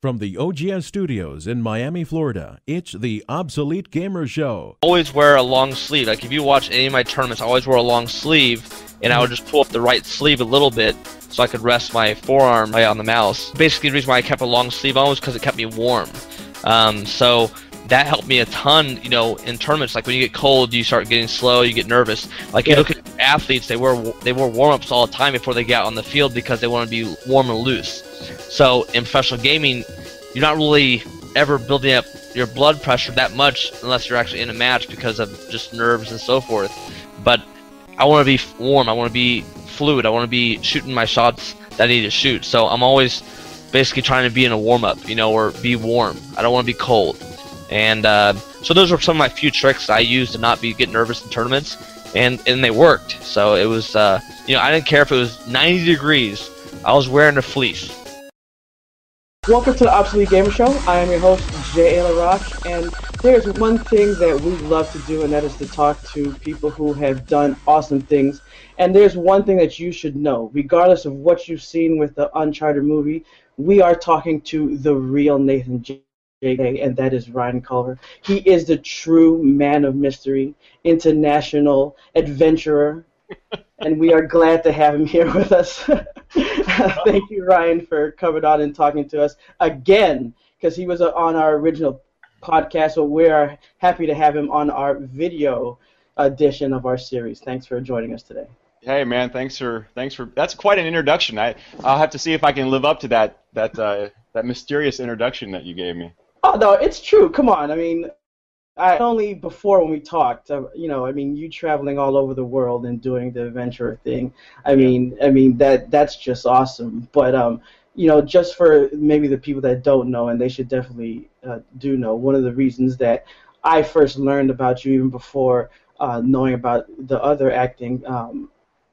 From the OGS studios in Miami, Florida, it's the Obsolete Gamer Show. always wear a long sleeve. Like if you watch any of my tournaments, I always wear a long sleeve, and I would just pull up the right sleeve a little bit so I could rest my forearm right on the mouse. Basically, the reason why I kept a long sleeve on was because it kept me warm. Um, so that helped me a ton, you know, in tournaments. Like when you get cold, you start getting slow, you get nervous. Like you look at athletes, they wear they wear warm ups all the time before they get out on the field because they want to be warm and loose. So in professional gaming, you're not really ever building up your blood pressure that much unless you're actually in a match because of just nerves and so forth. But I want to be warm. I want to be fluid. I want to be shooting my shots that I need to shoot. So I'm always basically trying to be in a warm up, you know, or be warm. I don't want to be cold. And uh, so those were some of my few tricks I used to not be get nervous in tournaments, and and they worked. So it was, uh, you know, I didn't care if it was 90 degrees. I was wearing a fleece. Welcome to the Obsolete Gamer Show. I am your host, Jay LaRock, and there's one thing that we love to do, and that is to talk to people who have done awesome things. And there's one thing that you should know, regardless of what you've seen with the Uncharted movie, we are talking to the real Nathan J. And that is Ryan Culver. He is the true man of mystery, international adventurer, and we are glad to have him here with us. Thank you, Ryan, for coming on and talking to us again, because he was uh, on our original podcast, so we are happy to have him on our video edition of our series. Thanks for joining us today. Hey man, thanks for thanks for that's quite an introduction. I I'll have to see if I can live up to that that uh, that mysterious introduction that you gave me. Oh no, it's true. Come on, I mean, I only before when we talked, uh, you know, I mean, you traveling all over the world and doing the adventure thing. I mean, I mean that that's just awesome. But um, you know, just for maybe the people that don't know, and they should definitely uh, do know, one of the reasons that I first learned about you, even before uh, knowing about the other acting um,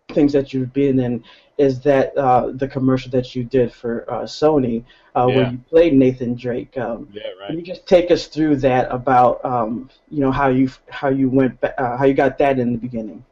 things that you've been in, is that uh, the commercial that you did for uh, Sony, uh, where you played Nathan Drake. Um, Yeah, can you just take us through that about um, you know how you how you went uh, how you got that in the beginning?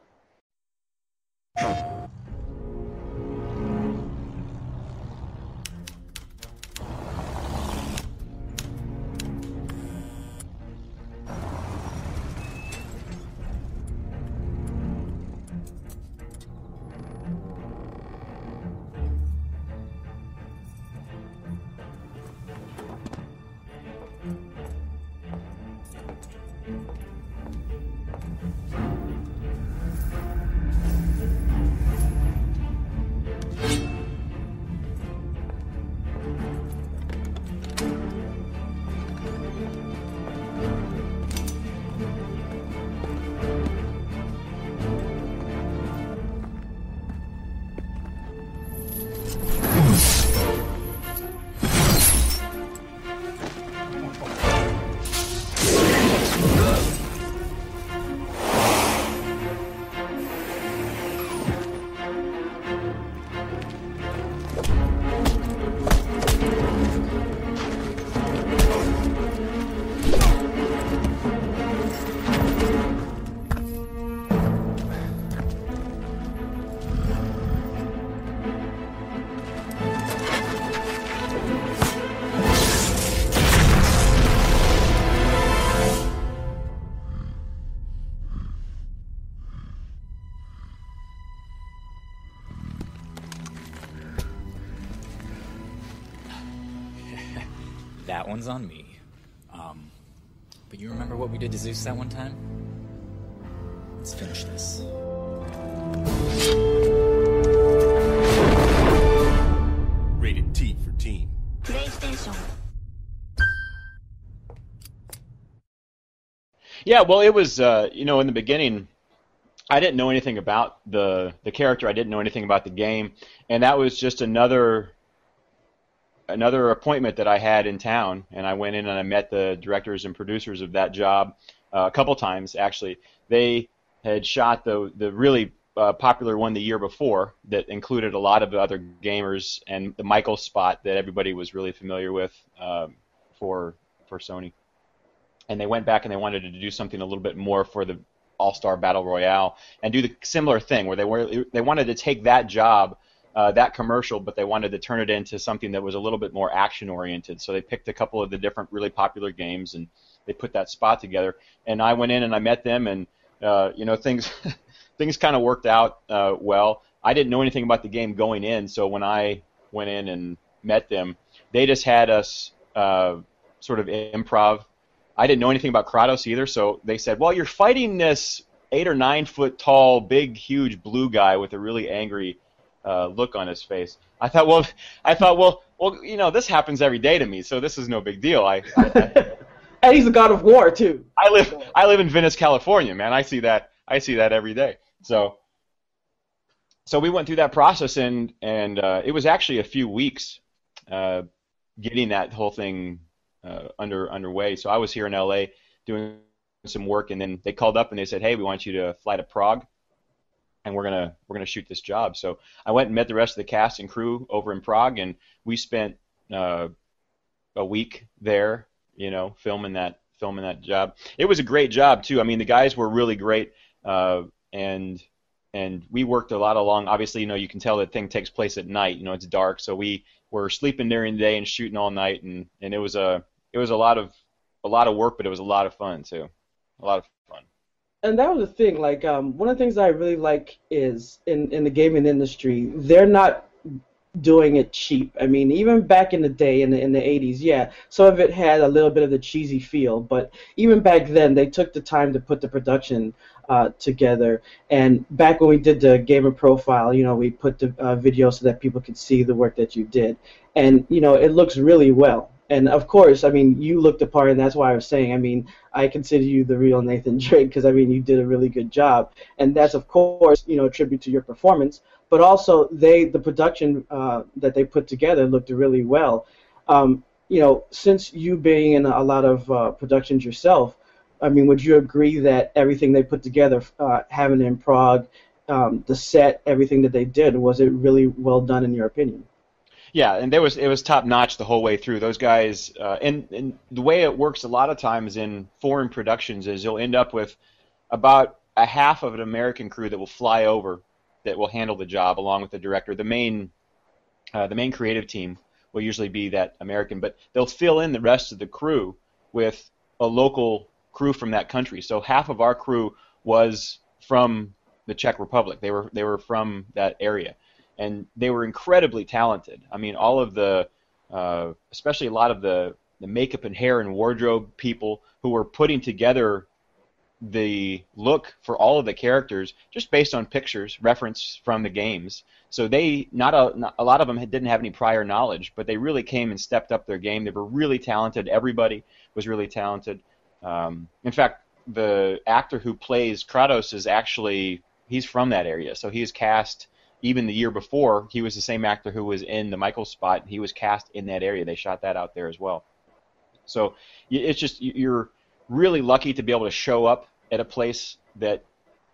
that one's on me. Um, but you remember what we did to Zeus that one time? Let's finish this. Rated T for Teen. PlayStation. Yeah, well, it was uh, you know in the beginning, I didn't know anything about the the character. I didn't know anything about the game, and that was just another another appointment that I had in town. And I went in and I met the directors and producers of that job uh, a couple times. Actually, they had shot the the really uh, popular one the year before that included a lot of other gamers and the Michael spot that everybody was really familiar with um, for for Sony and they went back and they wanted to do something a little bit more for the All Star Battle Royale and do the similar thing where they were they wanted to take that job uh, that commercial, but they wanted to turn it into something that was a little bit more action oriented. So they picked a couple of the different really popular games and they put that spot together. And I went in and I met them, and uh, you know things things kind of worked out uh, well. I didn't know anything about the game going in, so when I went in and met them, they just had us uh, sort of improv. I didn't know anything about Kratos either, so they said, "Well, you're fighting this eight or nine foot tall, big, huge blue guy with a really angry uh, look on his face." I thought, well, I thought, well, well, you know, this happens every day to me, so this is no big deal. I, I and he's a god of war too. I live I live in Venice, California, man. I see that I see that every day. So so we went through that process and and uh, it was actually a few weeks uh, getting that whole thing uh, under underway. So I was here in LA doing some work and then they called up and they said, "Hey, we want you to fly to Prague." And we're gonna we're gonna shoot this job. So I went and met the rest of the cast and crew over in Prague, and we spent uh, a week there you know, filming that filming that job. It was a great job too. I mean, the guys were really great, uh, and and we worked a lot along. Obviously, you know, you can tell that thing takes place at night. You know, it's dark, so we were sleeping during the day and shooting all night, and and it was a it was a lot of a lot of work, but it was a lot of fun too, a lot of. And that was the thing. Like um, one of the things I really like is in in the gaming industry, they're not doing it cheap. I mean, even back in the day, in the in the 80s, yeah, some of it had a little bit of the cheesy feel, but even back then, they took the time to put the production uh, together. And back when we did the gamer profile, you know, we put the uh, video so that people could see the work that you did, and you know, it looks really well. And of course, I mean, you looked the part, and that's why I was saying. I mean, I consider you the real Nathan Drake because I mean, you did a really good job, and that's of course, you know, a tribute to your performance but also they the production uh, that they put together looked really well. Um, you know, since you being in a lot of uh, productions yourself, I mean, would you agree that everything they put together, uh, having in Prague, um, the set, everything that they did, was it really well done in your opinion? Yeah, and there was it was top notch the whole way through. Those guys, uh, and and the way it works a lot of times in foreign productions is you'll end up with about a half of an American crew that will fly over that will handle the job along with the director. The main uh, the main creative team will usually be that American, but they'll fill in the rest of the crew with a local crew from that country. So half of our crew was from the Czech Republic. They were they were from that area, and they were incredibly talented. I mean, all of the uh, especially a lot of the the makeup and hair and wardrobe people who were putting together the look for all of the characters just based on pictures reference from the games. So they not a not, a lot of them didn't have any prior knowledge, but they really came and stepped up their game. They were really talented. Everybody was really talented. Um, in fact, the actor who plays Kratos is actually he's from that area, so he cast even the year before. He was the same actor who was in the Michael spot. He was cast in that area. They shot that out there as well. So it's just you're really lucky to be able to show up at a place that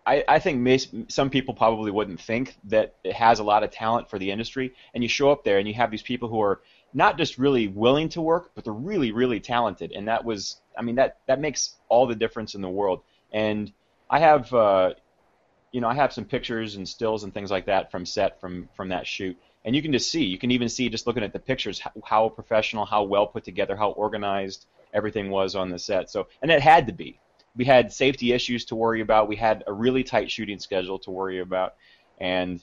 I, I think some people probably wouldn't think that it has a lot of talent for the industry. And you show up there and you have these people who are not just really willing to work, but they're really, really talented. And that was, I mean, that that makes all the difference in the world. And I have, uh, you know, I have some pictures and stills and things like that from set from from that shoot. And you can just see, you can even see just looking at the pictures how, professional, how well put together, how organized everything was on the set. So, and it had to be we had safety issues to worry about. We had a really tight shooting schedule to worry about, and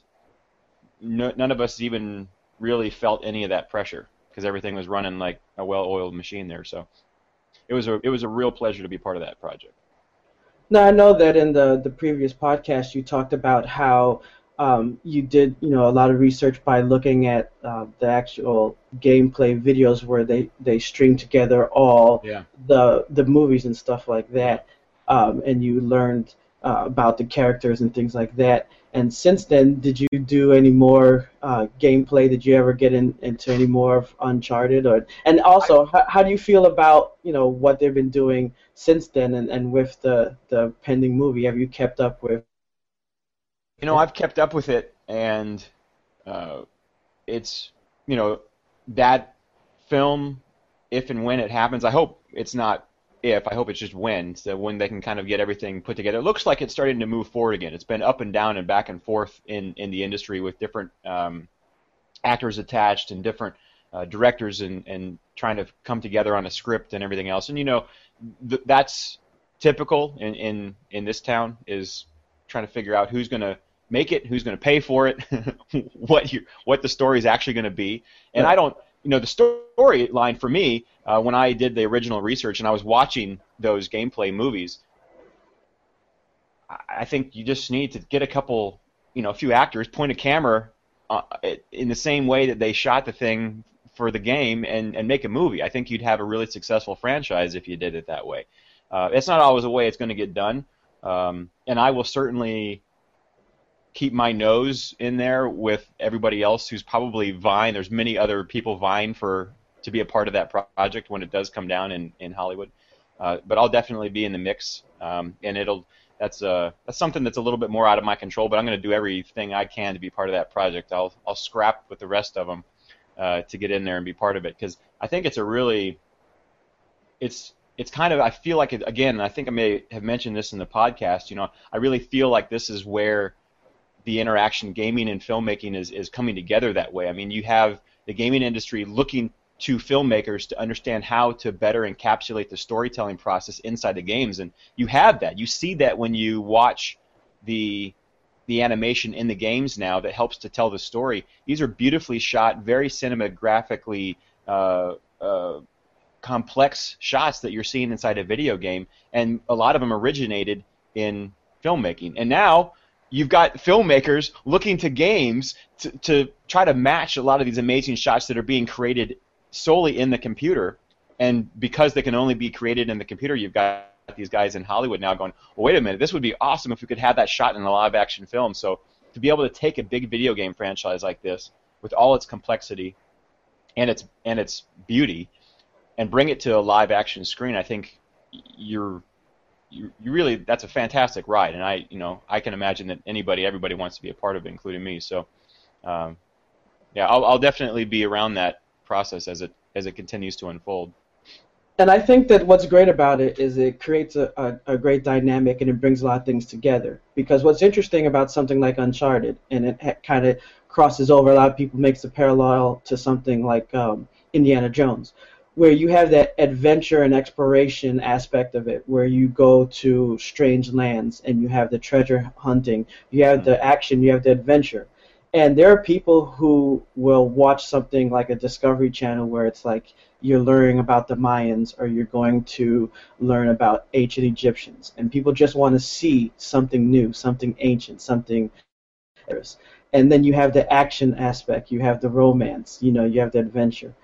no, none of us even really felt any of that pressure because everything was running like a well-oiled machine there. So it was a it was a real pleasure to be part of that project. Now I know that in the the previous podcast you talked about how um, you did you know a lot of research by looking at uh, the actual gameplay videos where they they string together all yeah. the the movies and stuff like that um, and you learned uh, about the characters and things like that. And since then, did you do any more uh, gameplay? Did you ever get in, into any more of Uncharted? Or and also, how, how do you feel about you know what they've been doing since then, and, and with the the pending movie? Have you kept up with? You know, I've kept up with it, and uh, it's you know that film, if and when it happens, I hope it's not if I hope it's just when, so when they can kind of get everything put together. It looks like it's starting to move forward again. It's been up and down and back and forth in, in the industry with different um, actors attached and different uh, directors and, and trying to come together on a script and everything else. And you know, th- that's typical in, in in this town is trying to figure out who's going to make it, who's going to pay for it, what you what the story is actually going to be. And I don't, you know, the storyline for me uh, when I did the original research and I was watching those gameplay movies. I- think you just need to get a couple, you know, a few actors, point a camera uh, in the same way that they shot the thing for the game and, and make a movie. I think you'd have a really successful franchise if you did it that way. Uh, it's not always a way it's going to get done, um, and I will certainly keep my nose in there with everybody else who's probably vying. There's many other people vying for to be a part of that project when it does come down in in Hollywood. Uh, but I'll definitely be in the mix, um, and it'll that's uh that's something that's a little bit more out of my control. But I'm going to do everything I can to be part of that project. I'll I'll scrap with the rest of them uh, to get in there and be part of it because I think it's a really it's it's kind of I feel like it again. I think I may have mentioned this in the podcast. You know, I really feel like this is where the interaction gaming and filmmaking is, is coming together that way. I mean, you have the gaming industry looking to filmmakers to understand how to better encapsulate the storytelling process inside the games, and you have that. You see that when you watch the the animation in the games now that helps to tell the story. These are beautifully shot, very cinematographically uh, uh, complex shots that you're seeing inside a video game, and a lot of them originated in filmmaking. And now you've got filmmakers looking to games to, to try to match a lot of these amazing shots that are being created solely in the computer. And because they can only be created in the computer, you've got these guys in Hollywood now going, well, wait a minute, this would be awesome if we could have that shot in a live action film. So to be able to take a big video game franchise like this with all its complexity and its and its beauty and bring it to a live action screen, I think you're you, you really that's a fantastic ride, and I you know I can imagine that anybody everybody wants to be a part of it, including me. So um, yeah, I'll, I'll definitely be around that process as it as it continues to unfold. And I think that what's great about it is it creates a, a, a great dynamic and it brings a lot of things together. Because what's interesting about something like Uncharted, and it ha- kind of crosses over, a lot of people makes a parallel to something like um, Indiana Jones, where you have that adventure and exploration aspect of it, where you go to strange lands and you have the treasure hunting, you have the action, you have the adventure. And there are people who will watch something like a Discovery Channel where it's like you're learning about the Mayans or you're going to learn about ancient Egyptians. And people just want to see something new, something ancient, something. And then you have the action aspect, you have the romance, you know, you have the adventure.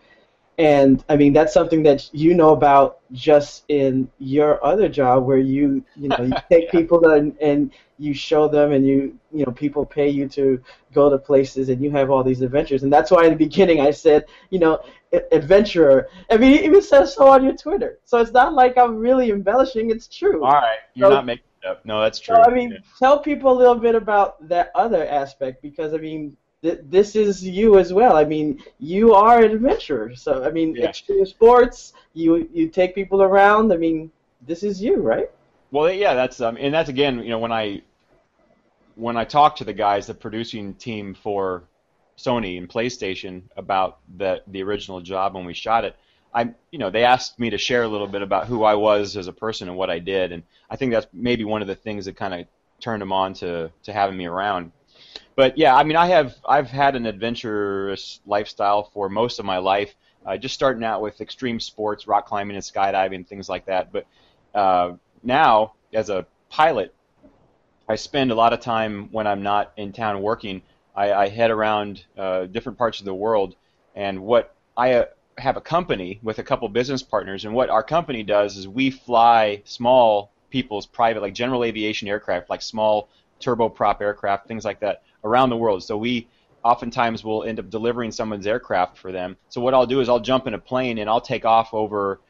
And I mean, that's something that you know about just in your other job where you, you know, you take people and, and you show them and you, you know, people pay you to go to places and you have all these adventures. And that's why in the beginning I said, you know, adventurer. I mean, it even says so on your Twitter. So it's not like I'm really embellishing. It's true. All right, you're So- not making it up. No, that's true. So, I mean, Yeah. tell people a little bit about that other aspect because I mean, th- this is you as well. I mean, you are an adventurer. So I mean, Yeah. extreme sports. You you take people around. I mean, this is you, right? Well, yeah, that's um, and that's again, you know, when I when I talked to the guys, the producing team for Sony and PlayStation about the the original job when we shot it, I you know they asked me to share a little bit about who I was as a person and what I did, and I think that's maybe one of the things that kind of turned them on to to having me around. But yeah, I mean, I have I've had an adventurous lifestyle for most of my life. Uh, just starting out with extreme sports, rock climbing and skydiving, things like that. But uh, now, as a pilot, I spend a lot of time when I'm not in town working. I, I head around uh, different parts of the world, and what I uh, have a company with a couple business partners, and what our company does is we fly small people's private, like general aviation aircraft, like small turboprop aircraft, things like that, around the world. So we oftentimes will end up delivering someone's aircraft for them. So what I'll do is I'll jump in a plane and I'll take off over.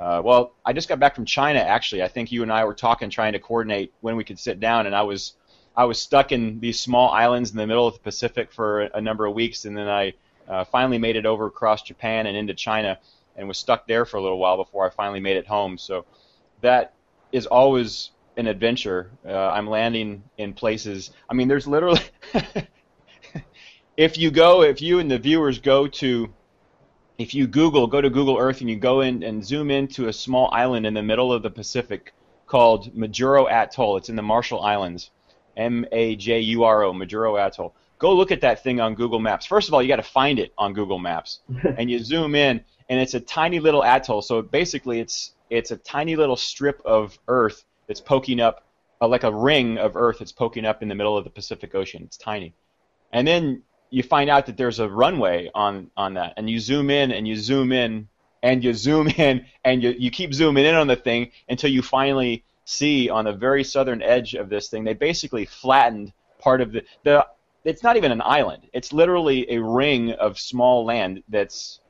Uh, well, I just got back from China actually. I think you and I were talking, trying to coordinate when we could sit down, and I was I was stuck in these small islands in the middle of the Pacific for a number of weeks, and then I uh, finally made it over across Japan and into China, and was stuck there for a little while before I finally made it home. So that is always an adventure. Uh, I'm landing in places. I mean, there's literally if you go, if you and the viewers go to, if you Google, go to Google Earth and you go in and zoom into a small island in the middle of the Pacific called Majuro Atoll. It's in the Marshall Islands, M A J U R O, Majuro Atoll. Go look at that thing on Google Maps. First of all, you got to find it on Google Maps, and you zoom in, and it's a tiny little atoll. So basically, it's it's a tiny little strip of Earth that's poking up, uh, like a ring of Earth that's poking up in the middle of the Pacific Ocean. It's tiny, and then you find out that there's a runway on on that, and you zoom in and you zoom in and you zoom in and you you keep zooming in on the thing until you finally see on the very southern edge of this thing. They basically flattened part of the the. It's not even an island. It's literally a ring of small land that's.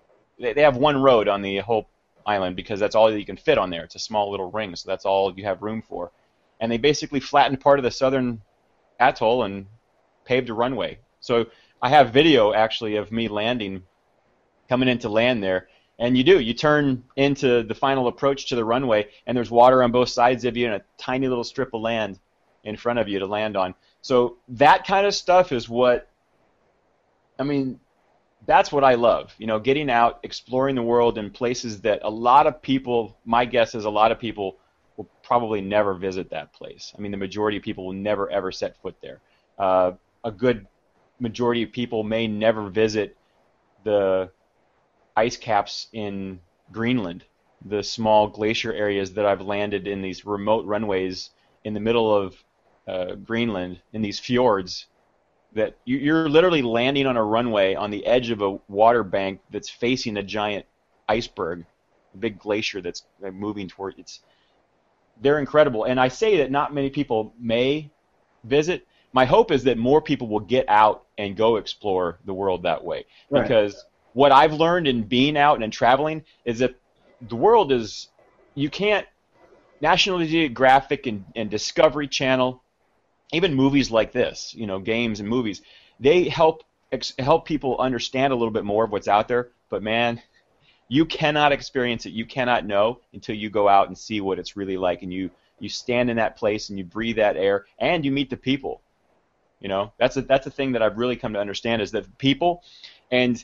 They they have one road on the whole island because that's all you can fit on there. It's a small little ring, so that's all you have room for. And they basically flattened part of the southern atoll and paved a runway. So I have video actually of me landing, coming into land there, and you do. You turn into the final approach to the runway, and there's water on both sides of you and a tiny little strip of land in front of you to land on. So that kind of stuff is what. I mean, that's what I love. You know, getting out, exploring the world in places that a lot of people. My guess is a lot of people will probably never visit that place. I mean, the majority of people will never ever set foot there. Uh, a good majority of people may never visit the ice caps in Greenland, the small glacier areas that I've landed in these remote runways in the middle of uh, Greenland, in these fjords, that you- you're literally landing on a runway on the edge of a water bank that's facing a giant iceberg, a big glacier that's uh, moving toward it's. They're incredible, and I say that not many people may visit. My hope is that more people will get out and go explore the world that way Right. because what I've learned in being out and traveling is that the world is you can't National Geographic and, and Discovery Channel, even movies like this, you know, games and movies, they help ex- help people understand a little bit more of what's out there. But man, you cannot experience it, you cannot know until you go out and see what it's really like, and you you stand in that place and you breathe that air and you meet the people. You know, that's a that's a thing that I've really come to understand is that people, and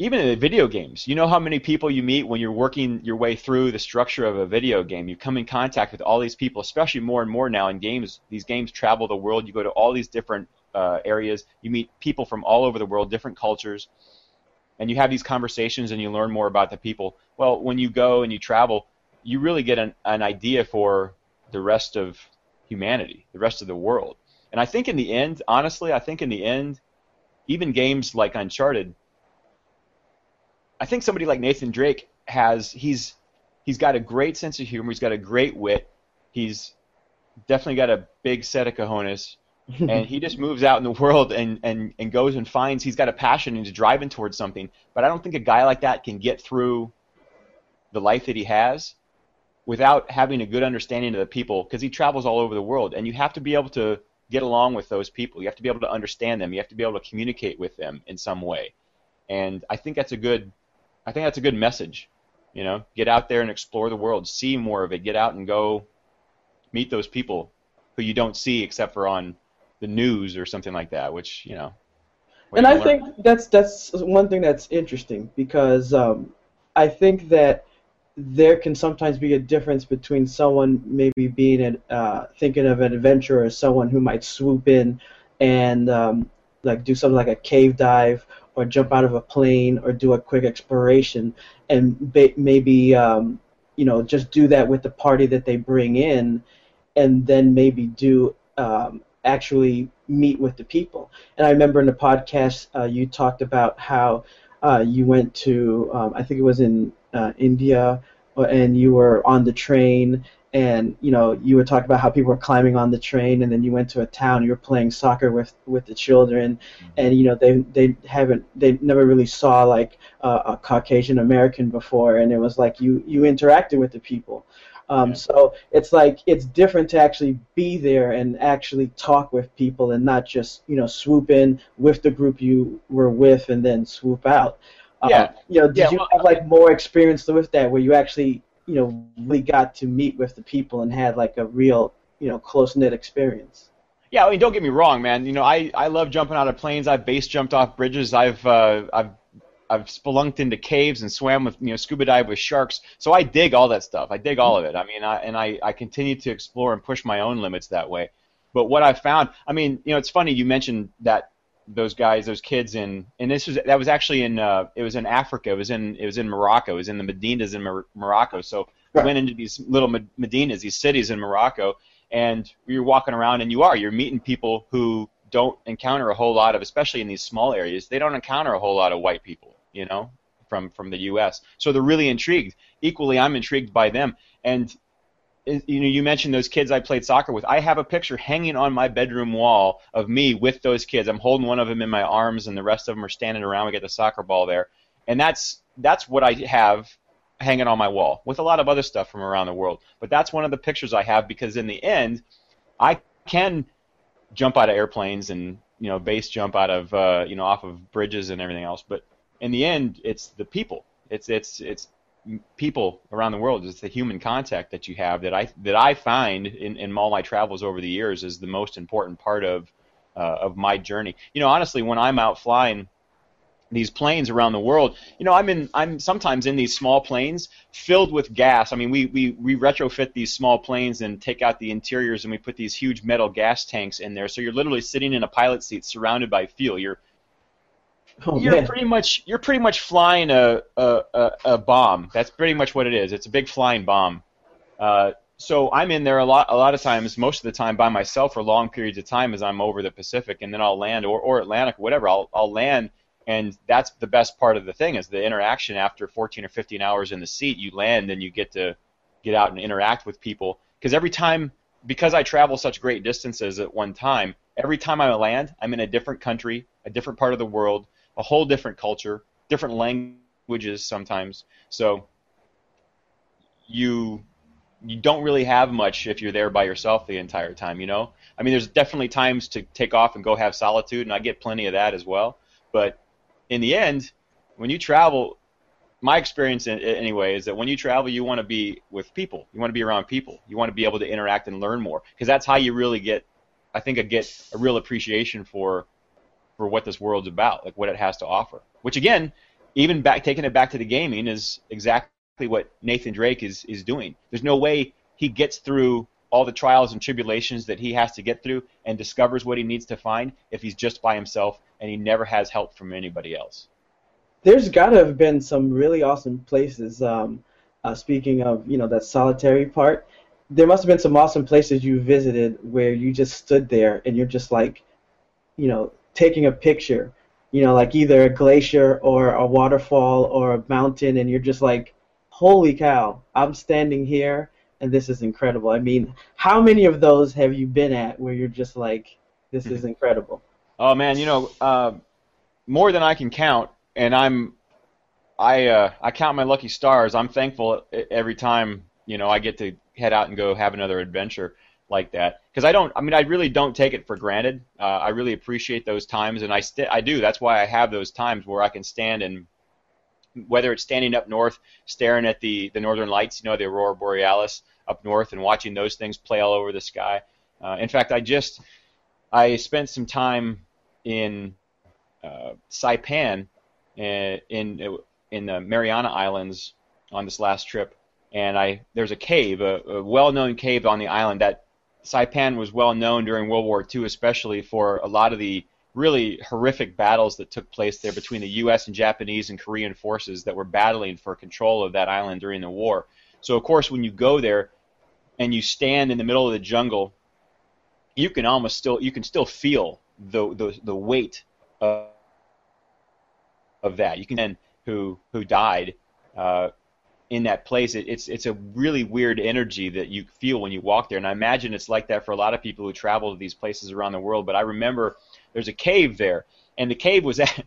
even in video games, you know how many people you meet when you're working your way through the structure of a video game. You come in contact with all these people, especially more and more now in games. These games travel the world. You go to all these different uh, areas. You meet people from all over the world, different cultures, and you have these conversations and you learn more about the people. Well, when you go and you travel, you really get an, an idea for the rest of humanity, the rest of the world. And I think in the end, honestly, I think in the end, even games like Uncharted, I think somebody like Nathan Drake has he's he's got a great sense of humor. He's got a great wit. He's definitely got a big set of cojones, and he just moves out in the world and, and, and goes and finds he's got a passion and he's driving towards something. But I don't think a guy like that can get through the life that he has without having a good understanding of the people because he travels all over the world and you have to be able to get along with those people. You have to be able to understand them. You have to be able to communicate with them in some way. And I think that's a good I think that's a good message. You know, get out there and explore the world, see more of it, get out and go meet those people who you don't see except for on the news or something like that, which, you know. and I learn. think that's that's one thing that's interesting because um, I think that there can sometimes be a difference between someone maybe being an, uh, thinking of an adventurer as someone who might swoop in and um, like do something like a cave dive or jump out of a plane or do a quick exploration and ba- maybe um, you know just do that with the party that they bring in and then maybe do um, actually meet with the people. And I remember in the podcast uh, you talked about how uh, you went to um, I think it was in uh, India uh, and you were on the train and you know you were talking about how people were climbing on the train and then you went to a town you were playing soccer with with the children and you know they they haven't they never really saw like uh, a Caucasian American before and it was like you you interacted with the people um, Yeah. so it's like it's different to actually be there and actually talk with people and not just you know swoop in with the group you were with and then swoop out. Um, Yeah. you know, did Yeah, you well- have like more experience with that where you actually you know really got to meet with the people and had like a real you know close knit experience? Yeah, I mean, don't get me wrong, man. You know, I, I love jumping out of planes. I've base jumped off bridges. I've uh, I've I've spelunked into caves and swam with you know scuba dive with sharks. So I dig all that stuff. I dig all of it. I mean, I, and I I continue to explore and push my own limits that way. But what I found, I mean, you know, it's funny you mentioned that those guys, those kids in, and this was that was actually in uh, it was in Africa. It was in it was in Morocco. It was in the Medinas in Mor- Morocco. So we went into these little Medinas, these cities in Morocco, and you're walking around and you are you're meeting people who don't encounter a whole lot of, especially in these small areas, they don't encounter a whole lot of white people, you know, from from the U.S. So they're really intrigued. Equally, I'm intrigued by them. And you know, you mentioned those kids I played soccer with. I have a picture hanging on my bedroom wall of me with those kids. I'm holding one of them in my arms, and the rest of them are standing around. We get the soccer ball there, and that's that's what I have hanging on my wall with a lot of other stuff from around the world. But that's one of the pictures I have because in the end, I can jump out of airplanes and you know base jump out of uh, you know off of bridges and everything else. But in the end, it's the people. It's it's it's people around the world. It's the human contact that you have that I that I find in, in all my travels over the years is the most important part of uh, of my journey. You know, honestly, when I'm out flying these planes around the world. You know, I'm in I'm sometimes in these small planes filled with gas. I mean, we we we retrofit these small planes and take out the interiors and we put these huge metal gas tanks in there. So you're literally sitting in a pilot seat surrounded by fuel. You're oh, you're man. pretty much you're pretty much flying a, a, a, a bomb. That's pretty much what it is. It's a big flying bomb. Uh, so I'm in there a lot a lot of times, most of the time by myself for long periods of time as I'm over the Pacific, and then I'll land or, or Atlantic, or whatever. I'll I'll land and that's the best part of the thing is the interaction after 14 or 15 hours in the seat you land and you get to get out and interact with people because every time because i travel such great distances at one time every time i land i'm in a different country a different part of the world a whole different culture different languages sometimes so you you don't really have much if you're there by yourself the entire time you know i mean there's definitely times to take off and go have solitude and i get plenty of that as well but in the end, when you travel, my experience anyway is that when you travel, you want to be with people. You want to be around people. You want to be able to interact and learn more because that's how you really get, I think, a get a real appreciation for for what this world's about, like what it has to offer. Which again, even back taking it back to the gaming is exactly what Nathan Drake is is doing. There's no way he gets through all the trials and tribulations that he has to get through and discovers what he needs to find if he's just by himself and he never has help from anybody else. There's got to have been some really awesome places. Um, uh, speaking of, you know, that solitary part, there must have been some awesome places you visited where you just stood there and you're just like, you know, taking a picture, you know, like either a glacier or a waterfall or a mountain, and you're just like, holy cow, I'm standing here and this is incredible. I mean, how many of those have you been at where you're just like, this is incredible? Oh man, you know, uh, more than I can count, and I'm, I uh, I count my lucky stars. I'm thankful every time you know I get to head out and go have another adventure like that because I don't. I mean, I really don't take it for granted. Uh, I really appreciate those times, and I st- I do. That's why I have those times where I can stand and whether it's standing up north, staring at the, the northern lights, you know, the aurora borealis up north, and watching those things play all over the sky. Uh, in fact, I just I spent some time in uh, Saipan, uh, in in the Mariana Islands on this last trip, and I there's a cave, a, a well-known cave on the island that Saipan was well known during World War II, especially for a lot of the really horrific battles that took place there between the U.S. and Japanese and Korean forces that were battling for control of that island during the war. So of course, when you go there and you stand in the middle of the jungle, you can almost still you can still feel the the, the weight of, of that. You can then who who died uh, in that place. It, it's it's a really weird energy that you feel when you walk there, and I imagine it's like that for a lot of people who travel to these places around the world. But I remember there's a cave there, and the cave was at,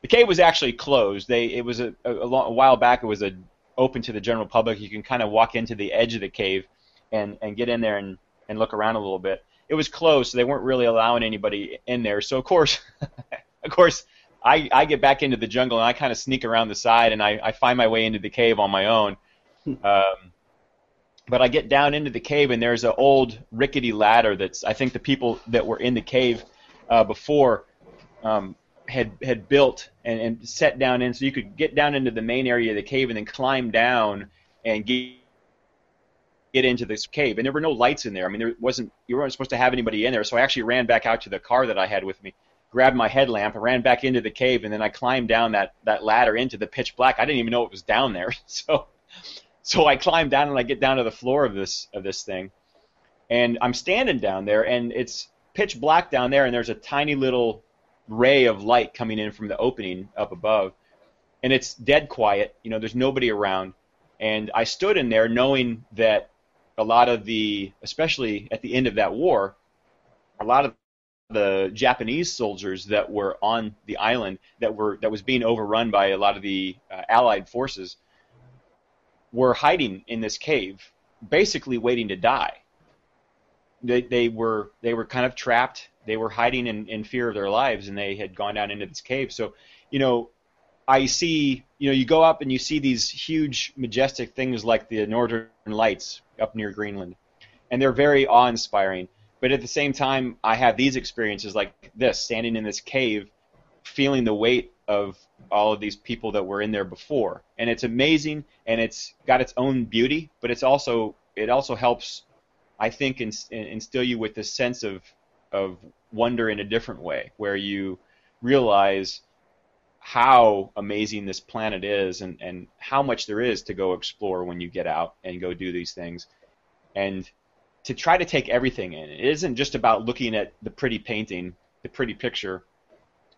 the cave was actually closed. They it was a, a, long, a while back. It was a open to the general public. You can kind of walk into the edge of the cave and and get in there and and look around a little bit. It was closed, so they weren't really allowing anybody in there. So of course, of course, I I get back into the jungle and I kind of sneak around the side and I I find my way into the cave on my own. Um, but I get down into the cave and there's an old rickety ladder that's I think the people that were in the cave uh, before um, had had built and, and set down in so you could get down into the main area of the cave and then climb down and get get into this cave and there were no lights in there. I mean there wasn't you weren't supposed to have anybody in there so I actually ran back out to the car that I had with me grabbed my headlamp and ran back into the cave and then I climbed down that, that ladder into the pitch black. I didn't even know it was down there. So so I climbed down and I get down to the floor of this of this thing, and I'm standing down there, and it's pitch black down there, and there's a tiny little ray of light coming in from the opening up above, and it's dead quiet. You know, there's nobody around, and I stood in there knowing that a lot of the, especially at the end of that war, a lot of the Japanese soldiers that were on the island that were that was being overrun by a lot of the uh, Allied forces were hiding in this cave, basically waiting to die. They, they were they were kind of trapped. They were hiding in, in fear of their lives, and they had gone down into this cave. So, you know, I see, you know, you go up and you see these huge, majestic things like the Northern Lights up near Greenland, and they're very awe-inspiring. But at the same time, I have these experiences like this, standing in this cave, feeling the weight of all of these people that were in there before, and it's amazing, and it's got its own beauty, but it's also it also helps, I think, instill you with this sense of of wonder in a different way, where you realize how amazing this planet is and, and how much there is to go explore when you get out and go do these things. And to try to take everything in. It isn't just about looking at the pretty painting, the pretty picture,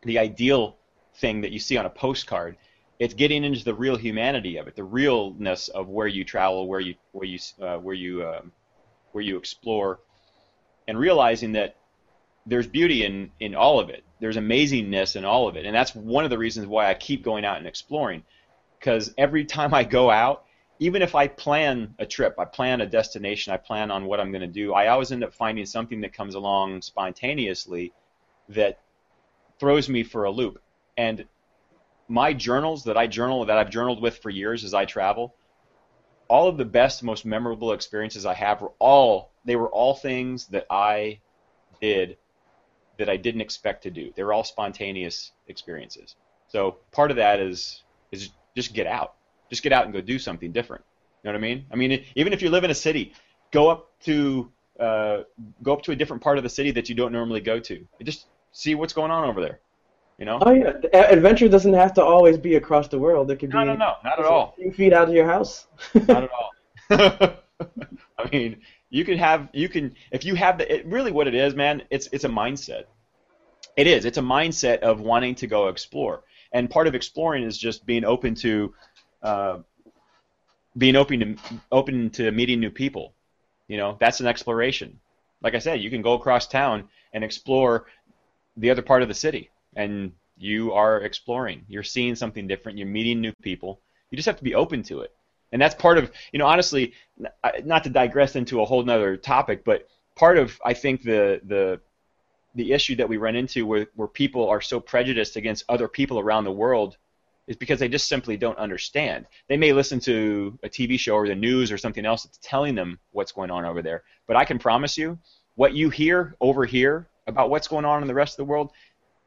the ideal thing that you see on a postcard. It's getting into the real humanity of it, the realness of where you travel, where you where you uh, where you um, where you explore, and realizing that there's beauty in in all of it. There's amazingness in all of it, and that's one of the reasons why I keep going out and exploring. Because every time I go out, even if I plan a trip, I plan a destination, I plan on what I'm going to do, I always end up finding something that comes along spontaneously that throws me for a loop. And my journals that I journal that I've journaled with for years as I travel, all of the best, most memorable experiences I have were all they were all things that I did that I didn't expect to do. They were all spontaneous experiences. So part of that is is just get out, just get out and go do something different. You know what I mean? I mean, even if you live in a city, go up to uh, go up to a different part of the city that you don't normally go to. Just see what's going on over there. You know? Oh yeah, adventure doesn't have to always be across the world. It could no, be no, no, not at all. A few feet out of your house. not at all. I mean, you can have you can if you have the it, really what it is, man. It's it's a mindset. It is. It's a mindset of wanting to go explore, and part of exploring is just being open to. Uh, being open to open to meeting new people, you know, that's an exploration. Like I said, you can go across town and explore the other part of the city and you are exploring. You're seeing something different. You're meeting new people. You just have to be open to it. And that's part of, you know, honestly, not to digress into a whole nother topic, but part of, I think, the the the issue that we run into where, where people are so prejudiced against other people around the world is because they just simply don't understand. They may listen to a TV show or the news or something else that's telling them what's going on over there. But I can promise you, what you hear over here about what's going on in the rest of the world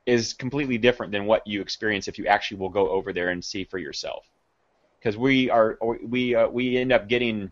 is completely different than what you experience if you actually will go over there and see for yourself. Because we are we uh, we end up getting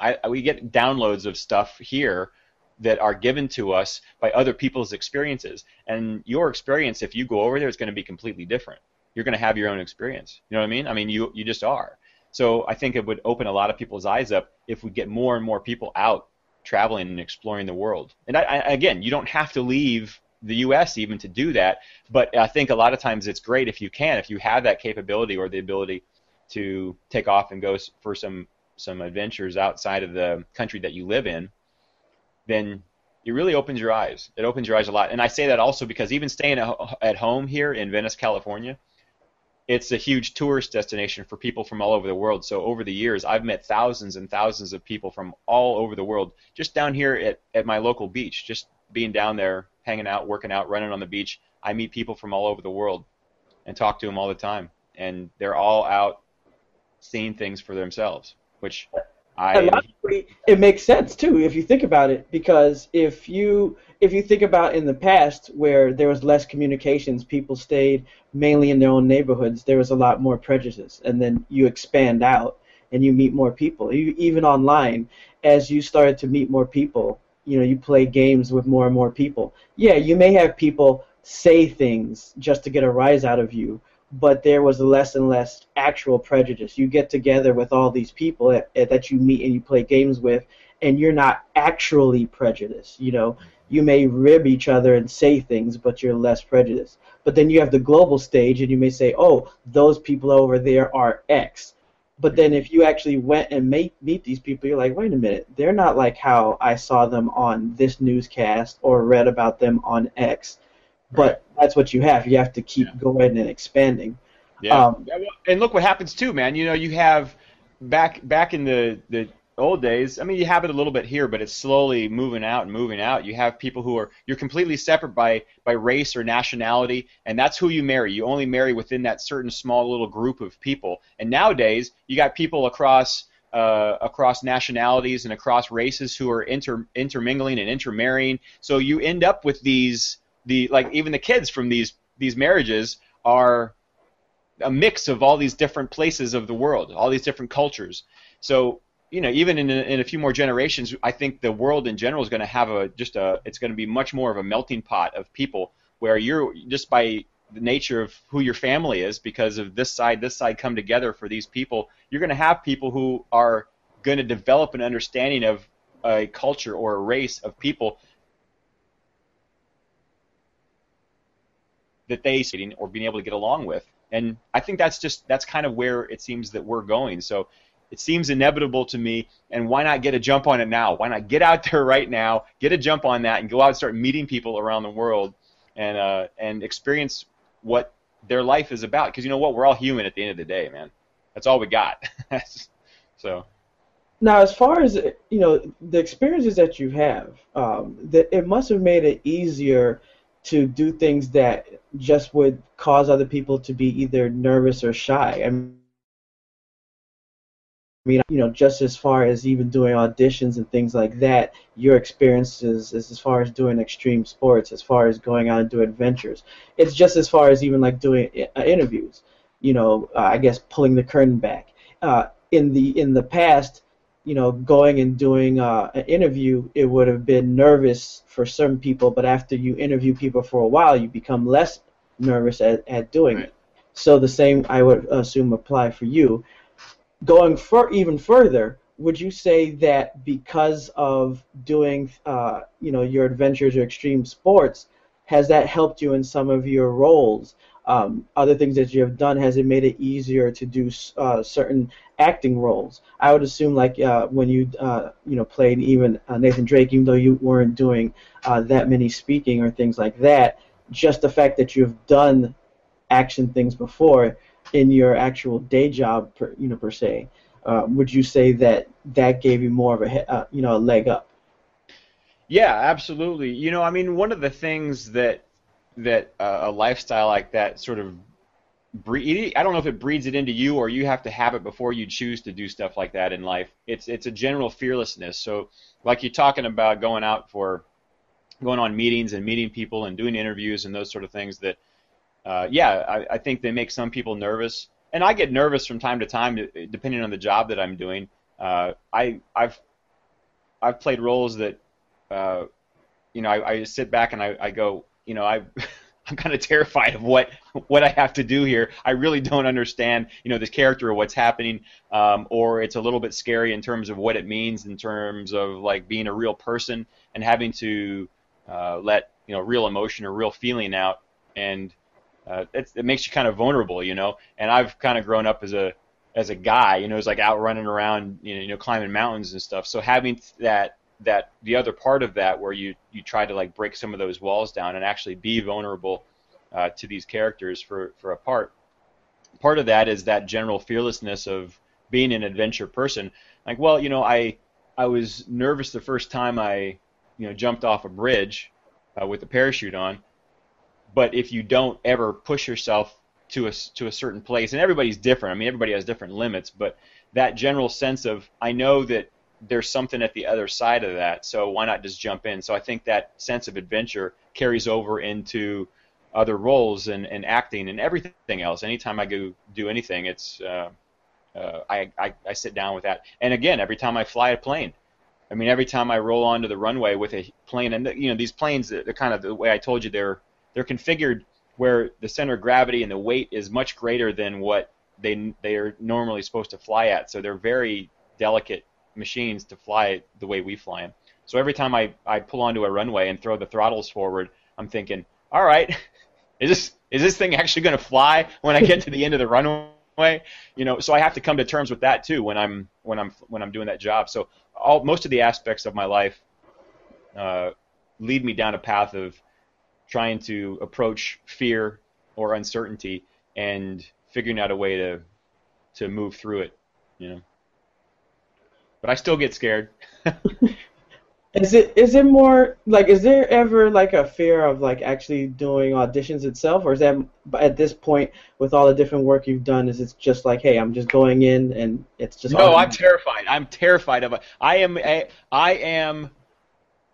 I, we get downloads of stuff here that are given to us by other people's experiences, and your experience if you go over there is going to be completely different. You're going to have your own experience. You know what I mean? I mean you you just are. So I think it would open a lot of people's eyes up if we get more and more people out traveling and exploring the world. And I, I, again, you don't have to leave the U.S. even to do that. But I think a lot of times it's great if you can, if you have that capability or the ability to take off and go for some some adventures outside of the country that you live in, then it really opens your eyes. It opens your eyes a lot. And I say that also because even staying at home here in Venice, California, it's a huge tourist destination for people from all over the world. So over the years, I've met thousands and thousands of people from all over the world just down here at, at my local beach, just being down there, hanging out, working out, running on the beach. I meet people from all over the world and talk to them all the time. And they're all out seeing things for themselves, which I logically, it makes sense too if you think about it. Because if you if you think about in the past where there was less communications, people stayed mainly in their own neighborhoods. There was a lot more prejudice, and then you expand out and you meet more people. You, even online, as you started to meet more people, you know, you play games with more and more people. Yeah, you may have people say things just to get a rise out of you, but there was less and less actual prejudice. You get together with all these people that, eh, that you meet and you play games with, and you're not actually prejudiced. You know, you may rib each other and say things, but you're less prejudiced. But then you have the global stage, and you may say, "Oh, those people over there are X." But then if you actually went and meet meet these people, you're like, wait a minute, they're not like how I saw them on this newscast or read about them on X. But that's what you have. You have to keep Yeah. going and expanding. Yeah. Um, and look what happens too, man. You know, you have back back in the the old days. I mean, you have it a little bit here, but it's slowly moving out and moving out. You have people who are you're completely separate by by race or nationality, and that's who you marry. You only marry within that certain small little group of people. And nowadays, you got people across. Uh, across nationalities and across races who are inter intermingling and intermarrying, so you end up with these the like even the kids from these these marriages are a mix of all these different places of the world, all these different cultures. So you know, even in a, in a few more generations, I think the world in general is going to have a just a it's going to be much more of a melting pot of people where you're just by the nature of who your family is because of this side this side come together for these people you're going to have people who are going to develop an understanding of a culture or a race of people that they or being able to get along with. And I think that's just that's kind of where it seems that we're going. So it seems inevitable to me. And why not get a jump on it now? Why not get out there right now, get a jump on that, and go out and start meeting people around the world and uh, and experience what their life is about? Because you know what, we're all human at the end of the day, man. That's all we got. so Now, as far as you know, the experiences that you have, um, that it must have made it easier to do things that just would cause other people to be either nervous or shy. I mean, you know, just as far as even doing auditions and things like that, your experiences is as far as doing extreme sports, as far as going out and doing adventures. It's just as far as even like doing uh, interviews. You know, uh, I guess pulling the curtain back. Uh, in the in the past, you know, going and doing uh, an interview, it would have been nervous for certain people, but after you interview people for a while, you become less nervous at, at doing Right. it. So the same, I would assume, apply for you. Going for even further, would you say that because of doing, uh, you know, your adventures or extreme sports, has that helped you in some of your roles? Um, other things that you have done, has it made it easier to do uh, certain acting roles? I would assume, like uh, when you, uh, you know, played even uh, Nathan Drake, even though you weren't doing uh, that many speaking or things like that, just the fact that you've done action things before in your actual day job, per, you know, per se, uh, would you say that that gave you more of a, you know, a leg up? Yeah, absolutely. You know, I mean, one of the things that that uh, a lifestyle like that sort of breed, I don't know if it breeds it into you or you have to have it before you choose to do stuff like that in life. It's it's a general fearlessness. So, like you're talking about going out for going on meetings and meeting people and doing interviews and those sort of things that uh, yeah, I, I think they make some people nervous, and I get nervous from time to time, depending on the job that I'm doing. Uh, I I've I've played roles that uh, you know I, I sit back and I, I go, you know, I I'm kind of terrified of what what I have to do here. I really don't understand, you know, this character or what's happening, um, or it's a little bit scary in terms of what it means in terms of like being a real person and having to uh, let you know real emotion or real feeling out and uh, it, it makes you kind of vulnerable, you know. And I've kind of grown up as a as a guy, you know, who's like out running around, you know, climbing mountains and stuff. So having that that the other part of that where you you try to like break some of those walls down and actually be vulnerable uh, to these characters for for a part. Part of that is that general fearlessness of being an adventure person. Like, well, you know, I I was nervous the first time I you know jumped off a bridge uh, with a parachute on but if you don't ever push yourself to a to a certain place, and everybody's different. I mean, everybody has different limits, but that general sense of I know that there's something at the other side of that, so why not just jump in? So I think that sense of adventure carries over into other roles and, and acting and everything else. Anytime I go do anything, it's uh, uh, I, I I sit down with that. And again, every time I fly a plane, I mean, every time I roll onto the runway with a plane, and you know these planes, they're kind of the way I told you they're they're configured where the center of gravity and the weight is much greater than what they they are normally supposed to fly at. So they're very delicate machines to fly the way we fly them. So every time I, I pull onto a runway and throw the throttles forward, I'm thinking, all right, is this is this thing actually going to fly when I get to the end of the runway? You know, so I have to come to terms with that too when I'm when I'm when I'm doing that job. So all most of the aspects of my life uh, lead me down a path of trying to approach fear or uncertainty and figuring out a way to to move through it. You know but I still get scared. is it is it more like is there ever like a fear of like actually doing auditions itself, or is that at this point with all the different work you've done, is it just like hey, I'm just going in and it's just no, I'm terrified. I'm terrified of it. I am a, I am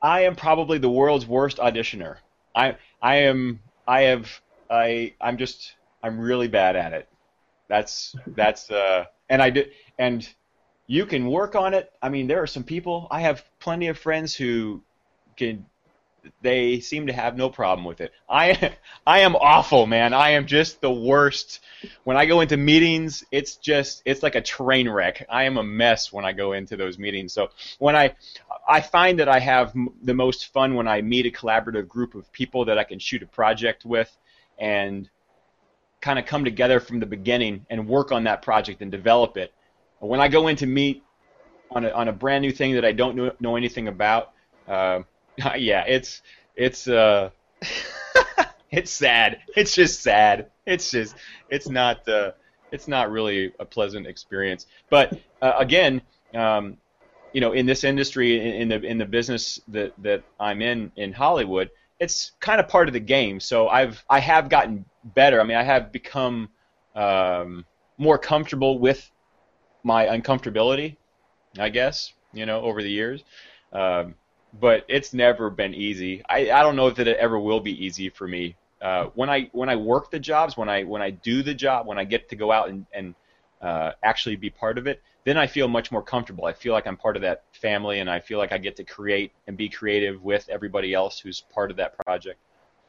I am probably the world's worst auditioner. I I am I have I I'm just I'm really bad at it. That's that's uh and I did and you can work on it. I mean, there are some people. I have plenty of friends who can. They seem to have no problem with it. I I am awful, man. I am just the worst. When I go into meetings, it's just it's like a train wreck. I am a mess when I go into those meetings. So when I I find that I have the most fun when I meet a collaborative group of people that I can shoot a project with and kind of come together from the beginning and work on that project and develop it when I go in to meet on a, on a brand new thing that I don't know, know anything about, uh, yeah, it's it's uh, it's sad. It's just sad. It's just it's not uh, it's not really a pleasant experience. But uh, again, um, you know, in this industry, in, in the in the business that that I'm in in Hollywood, it's kind of part of the game. So I've I have gotten better. I mean, I have become um, more comfortable with my uncomfortability, I guess, you know, over the years. Um, but it's never been easy. I, I don't know that it ever will be easy for me. Uh, when I when I work the jobs, when I when I do the job, when I get to go out and, and uh, actually be part of it, then I feel much more comfortable. I feel like I'm part of that family, and I feel like I get to create and be creative with everybody else who's part of that project.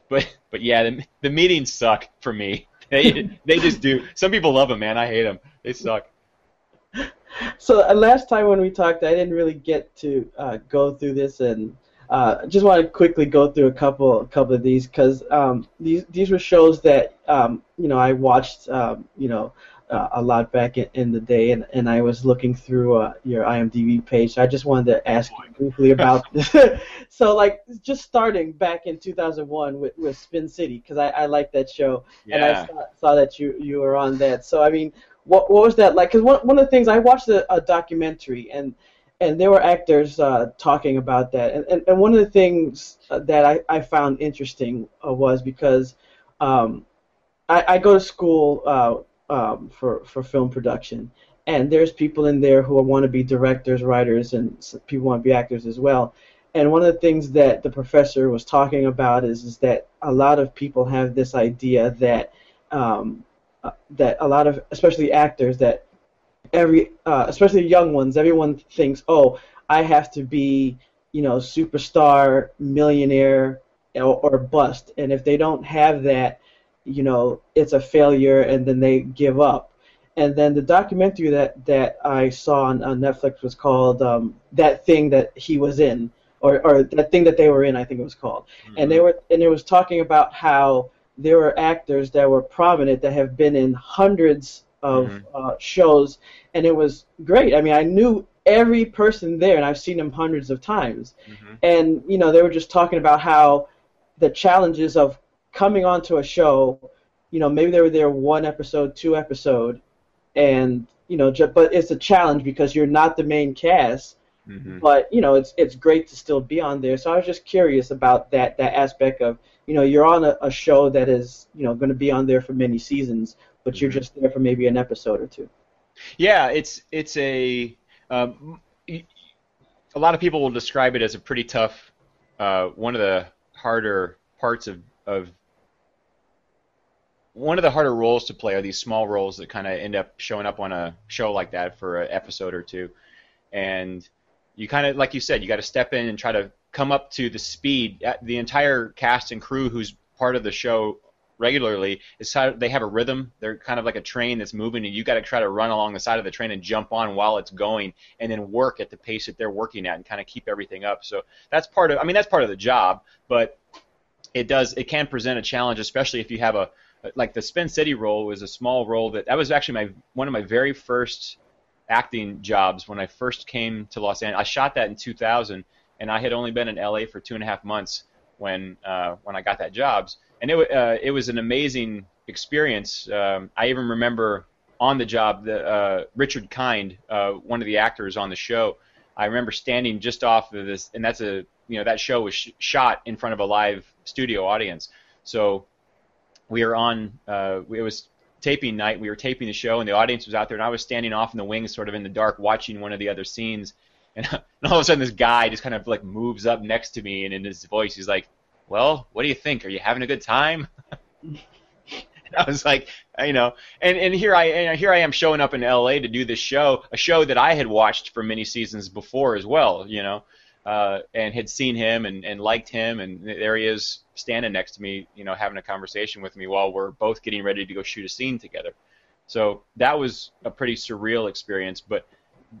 But but yeah, the, the meetings suck for me. They they just do. Some people love them, man. I hate them. They suck so uh, last time when we talked, I didn't really get to uh, go through this, and uh, just want to quickly go through a couple, a couple of these because um, these these were shows that um, you know I watched, um, you know, uh, a lot back in, in, the day, and, and I was looking through uh, your IMDb page. So I just wanted to ask you briefly about this. so like just starting back in 2001 with, with Spin City because I, I like that show, yeah. and I saw, saw that you you were on that. So I mean, what what was that like? Because one one of the things I watched a, a documentary and and there were actors uh, talking about that, and, and, and one of the things uh, that I, I found interesting uh, was because um, I, I go to school uh, um, for for film production, and there's people in there who want to be directors, writers, and people want to be actors as well. And one of the things that the professor was talking about is, is that a lot of people have this idea that um, uh, that a lot of, especially actors, that every, uh, especially young ones, everyone thinks, oh, I have to be, you know, superstar, millionaire, or, or bust, and if they don't have that, you know, it's a failure, and then they give up. And then the documentary that, that I saw on, on Netflix was called um, "That Thing That He Was In," or, or that thing that they were in, I think it was called. Mm-hmm. And they were and it was talking about how there were actors that were prominent that have been in hundreds of mm-hmm. uh, shows, and it was great. I mean, I knew every person there, and I've seen them hundreds of times. Mm-hmm. And you know, they were just talking about how the challenges of coming onto a show. You know, maybe they were there one episode, two episode, and you know, but it's a challenge because you're not the main cast. Mm-hmm. But you know, it's it's great to still be on there. So I was just curious about that that aspect of you know you're on a, a show that is you know going to be on there for many seasons, but you're mm-hmm. just there for maybe an episode or two. Yeah, it's it's a um, a lot of people will describe it as a pretty tough, uh, one of the harder parts of of one of the harder roles to play are these small roles that kind of end up showing up on a show like that for an episode or two, and you kind of like you said, you got to step in and try to come up to the speed. Uh, The entire cast and crew who's part of the show regularly is how they have a rhythm. They're kind of like a train that's moving, and you got to try to run along the side of the train and jump on while it's going, and then work at the pace that they're working at, and kind of keep everything up. So that's part of. I mean, that's part of the job, but it does. It can present a challenge, especially if you have a like the Spin City role was a small role that that was actually my one of my very first acting jobs when I first came to Los Angeles. I shot that in 2000, and I had only been in LA for two and a half months when uh, when I got that jobs, and it uh, it was an amazing experience. Um, I even remember on the job the uh, Richard Kind, uh, one of the actors on the show. I remember standing just off of this, and that's a you know that show was sh- shot in front of a live studio audience, so we were on uh, it was taping night we were taping the show and the audience was out there and i was standing off in the wings sort of in the dark watching one of the other scenes. And, and all of a sudden this guy just kind of like moves up next to me and in his voice he's like well what do you think? Are you having a good time? I was like you know and, and here i and here i am showing up in la to do this show a show that i had watched for many seasons before as well you know uh, and had seen him and, and liked him, and there he is standing next to me, you know, having a conversation with me while we're both getting ready to go shoot a scene together. So that was a pretty surreal experience. But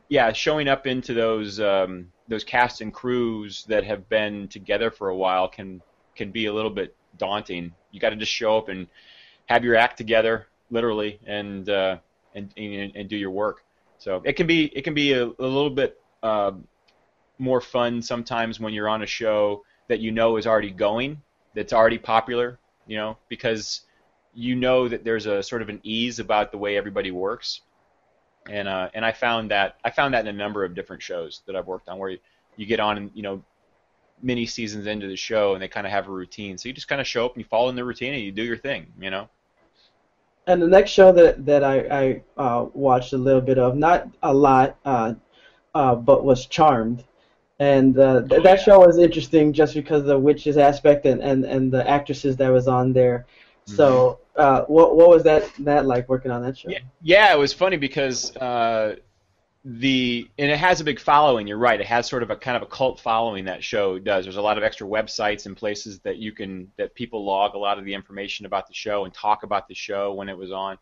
yeah, showing up into those um, those cast and crews that have been together for a while can can be a little bit daunting. You got to just show up and have your act together, literally, and uh, and, and and do your work. So it can be it can be a, a little bit. Um, more fun sometimes when you're on a show that you know is already going, that's already popular, you know, because you know that there's a sort of an ease about the way everybody works. And uh, and I found that I found that in a number of different shows that I've worked on where you, you get on and you know many seasons into the show and they kind of have a routine. So you just kind of show up and you follow in the routine and you do your thing, you know. And the next show that that I, I uh, watched a little bit of, not a lot, uh, uh, but was Charmed. And uh, th- that show was interesting just because of the witches aspect and, and, and the actresses that was on there. So, uh, what what was that that like working on that show? Yeah, yeah, it was funny because uh, the and it has a big following. You're right. It has sort of a kind of a cult following that show does. There's a lot of extra websites and places that you can that people log a lot of the information about the show and talk about the show when it was on.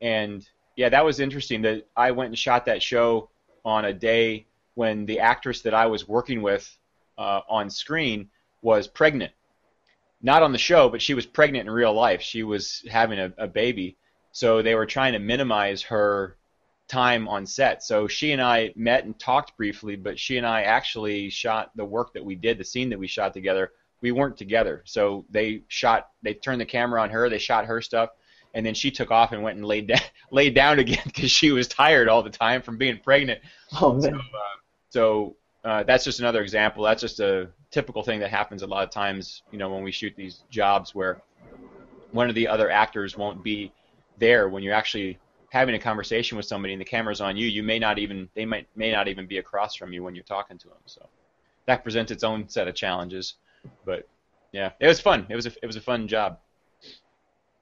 And yeah, that was interesting. That I went and shot that show on a day when the actress that I was working with uh, on screen was pregnant. Not on the show, but she was pregnant in real life. She was having a, a baby, so they were trying to minimize her time on set. So she and I met and talked briefly, but she and I actually shot the work that we did, the scene that we shot together. We weren't together, so they shot. They turned the camera on her. They shot her stuff, and then she took off and went and laid down, laid down again because she was tired all the time from being pregnant. Oh man. So, uh, so uh, that's just another example. That's just a typical thing that happens a lot of times, you know, when we shoot these jobs where one of the other actors won't be there when you're actually having a conversation with somebody and the camera's on you. You may not even they might may not even be across from you when you're talking to them. So that presents its own set of challenges. But yeah, it was fun. It was a, it was a fun job.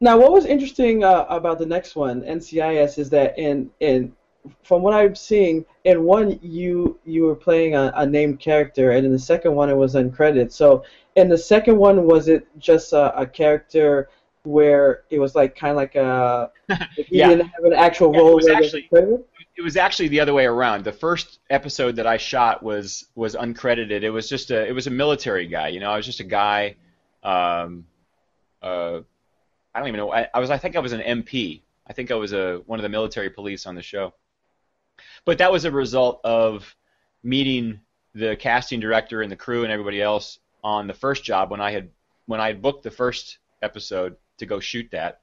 Now, what was interesting uh, about the next one, NCIS, is that in in from what I'm seeing, in one you you were playing a, a named character, and in the second one it was uncredited. So in the second one, was it just a, a character where it was like kind of like a he Yeah. didn't have an actual Yeah, role it was actually- it was actually the other way around. The first episode that I shot was was uncredited. It was just a it was a military guy. You know, I was just a guy. Um, uh, I don't even know. I, I was I think I was an MP. I think I was a one of the military police on the show. But that was a result of meeting the casting director and the crew and everybody else on the first job when I had when I had booked the first episode to go shoot that.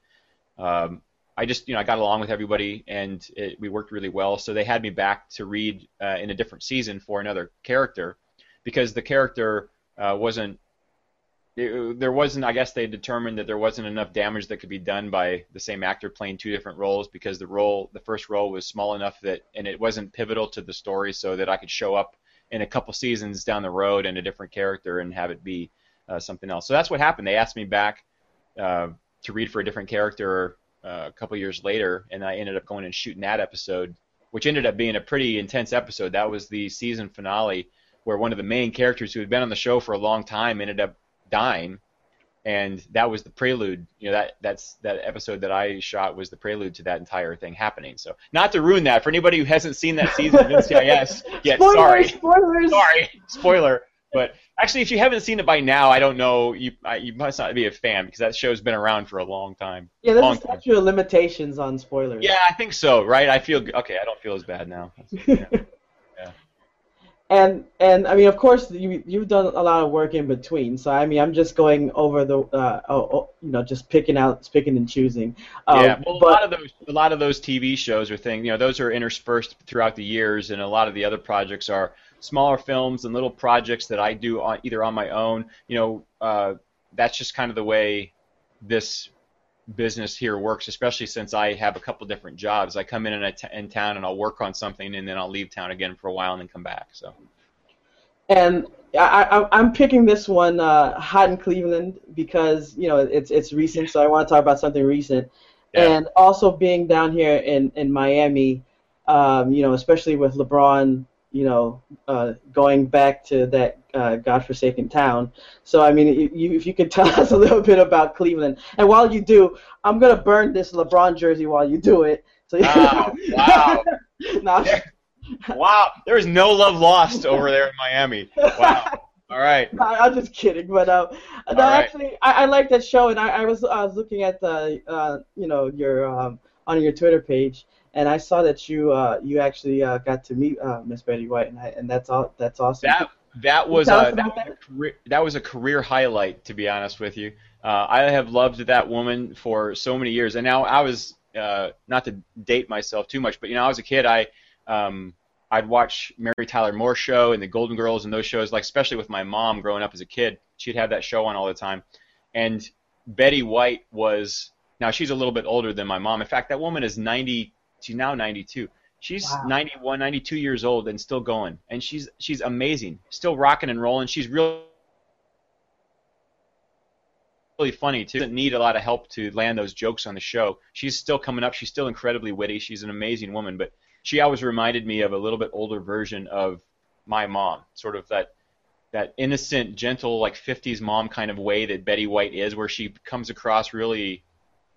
Um, I just, you know, I got along with everybody, and it, we worked really well. So they had me back to read uh, in a different season for another character, because the character uh, wasn't it, there wasn't. I guess they determined that there wasn't enough damage that could be done by the same actor playing two different roles because the role, the first role, was small enough that, and it wasn't pivotal to the story, so that I could show up in a couple seasons down the road in a different character and have it be uh, something else. So that's what happened. They asked me back uh, to read for a different character uh, a couple years later, and I ended up going and shooting that episode, which ended up being a pretty intense episode. That was the season finale where one of the main characters who had been on the show for a long time ended up dying, and that was the prelude. You know that that's that episode that I shot was the prelude to that entire thing happening. So not to ruin that for anybody who hasn't seen that season of NCIS yet. Spoilers, sorry, spoilers. sorry, spoiler. But actually, if you haven't seen it by now, I don't know. You I, you must not be a fan because that show's been around for a long time. Yeah, there's a statute of limitations on spoilers. Yeah, I think so. Right? I feel okay. I don't feel as bad now. Yeah. And and I mean, of course, you you've done a lot of work in between. So I mean, I'm just going over the, uh, oh, oh, you know, just picking out, picking and choosing. Um, yeah, well, a lot of those, a lot of those TV shows or things, you know, those are interspersed throughout the years, and a lot of the other projects are smaller films and little projects that I do on either on my own. You know, uh, that's just kind of the way this business here works, especially since I have a couple different jobs. I come in in, a t- in town and I'll work on something, and then I'll leave town again for a while and then come back. So. and I, I, I'm picking this one, uh, Hot in Cleveland, because you know it's it's recent, so I want to talk about something recent, Yeah. and also being down here in in Miami, um, you know, especially with LeBron, you know, uh, going back to that uh, godforsaken town. So I mean, you, you, if you could tell us a little bit about Cleveland, and while you do, I'm gonna burn this LeBron jersey while you do it. So Wow, wow. no, Wow, there is no love lost over there in Miami. Wow. All right. No, I'm just kidding, but uh, no, right. actually, I, I like that show, and I, I was I was looking at the uh, you know your um, on your Twitter page, and I saw that you uh, you actually uh, got to meet uh, Miss Betty White, and I, and that's all that's awesome. That that was a, about that, was a career, that was a career highlight, to be honest with you. Uh, I have loved that woman for so many years, and now I was uh, not to date myself too much, but you know, I was a kid. I um, I'd watch Mary Tyler Moore show and the Golden Girls and those shows, like especially with my mom growing up as a kid. She'd have that show on all the time, and Betty White was now she's a little bit older than my mom. In fact, that woman is 90. She's now 92. She's Wow. 91, 92 years old and still going, and she's she's amazing, still rocking and rolling. She's real really funny too. She doesn't need a lot of help to land those jokes on the show. She's still coming up. She's still incredibly witty. She's an amazing woman, but she always reminded me of a little bit older version of my mom, sort of that that innocent, gentle, like 50s mom kind of way that Betty White is, where she comes across really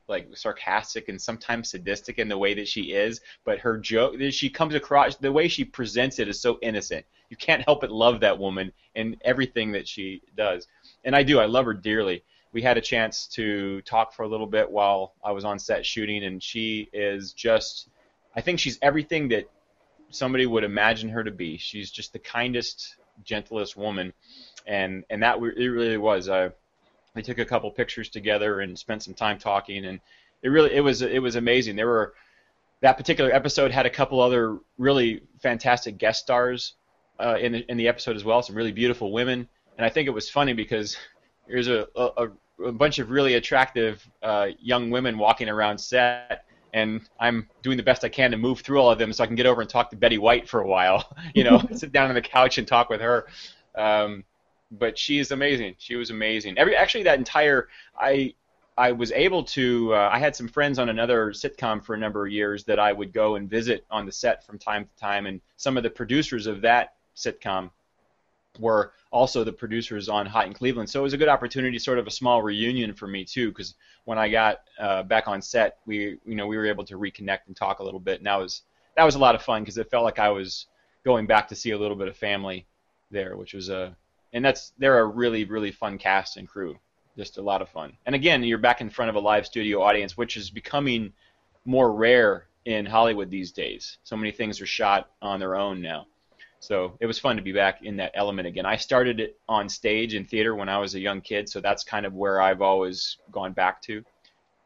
like sarcastic and sometimes sadistic in the way that she is, but her joke, she comes across the way she presents it is so innocent. You can't help but love that woman and everything that she does, and I do. I love her dearly. We had a chance to talk for a little bit while I was on set shooting, and she is just. I think she's everything that somebody would imagine her to be. She's just the kindest, gentlest woman, and and that it really was. I we took a couple pictures together and spent some time talking, and it really it was it was amazing. There were that particular episode had a couple other really fantastic guest stars uh, in the in the episode as well. Some really beautiful women, and I think it was funny because there's a a, a bunch of really attractive uh, young women walking around set. And I'm doing the best I can to move through all of them so I can get over and talk to Betty White for a while. You know, sit down on the couch and talk with her. Um, but she is amazing. She was amazing. Every actually that entire I I was able to uh, I had some friends on another sitcom for a number of years that I would go and visit on the set from time to time, and some of the producers of that sitcom were also the producers on Hot in Cleveland. So it was a good opportunity, sort of a small reunion for me too, because when I got uh, back on set, we you know we were able to reconnect and talk a little bit, and that was that was a lot of fun because it felt like I was going back to see a little bit of family there, which was a and that's they're a really really fun cast and crew, just a lot of fun. And again, you're back in front of a live studio audience, which is becoming more rare in Hollywood these days. So many things are shot on their own now. So it was fun to be back in that element again. I started it on stage in theater when I was a young kid, so that's kind of where I've always gone back to.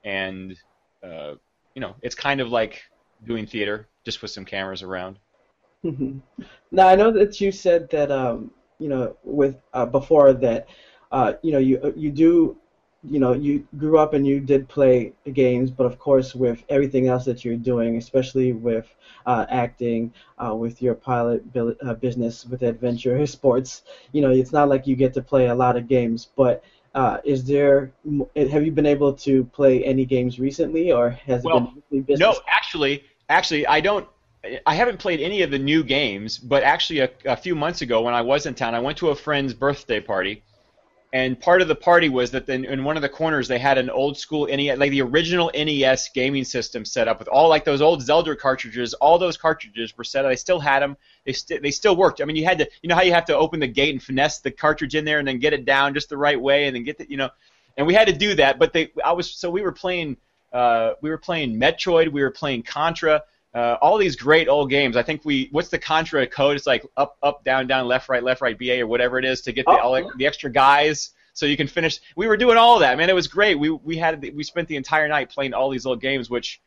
And uh, you know, it's kind of like doing theater just with some cameras around. now I know that you said that um, you know with uh, before that uh, you know, you you do, you know, you grew up and you did play games, but of course, with everything else that you're doing, especially with uh, acting, uh, with your pilot uh, business, with adventure sports, you know, it's not like you get to play a lot of games. But uh, is there? Have you been able to play any games recently, or has Well, it been business? No, actually, actually, I don't. I haven't played any of the new games, but actually, a, a few months ago when I was in town, I went to a friend's birthday party, and part of the party was that then in one of the corners they had an old school NES, like the original NES gaming system set up with all like those old Zelda cartridges. All those cartridges were set up. They still had them. They st- they still worked. I mean, you had to, you know how you have to open the gate and finesse the cartridge in there and then get it down just the right way and then get the, you know, and we had to do that. But they, I was so we were playing, uh, we were playing Metroid, we were playing Contra. Uh, all these great old games. I think we. What's the Contra code? It's like up, up, down, down, left, right, left, right, BA, or whatever it is to get the Oh. all, the extra guys so you can finish. We were doing all that, man. It was great. We we had we spent the entire night playing all these old games, which,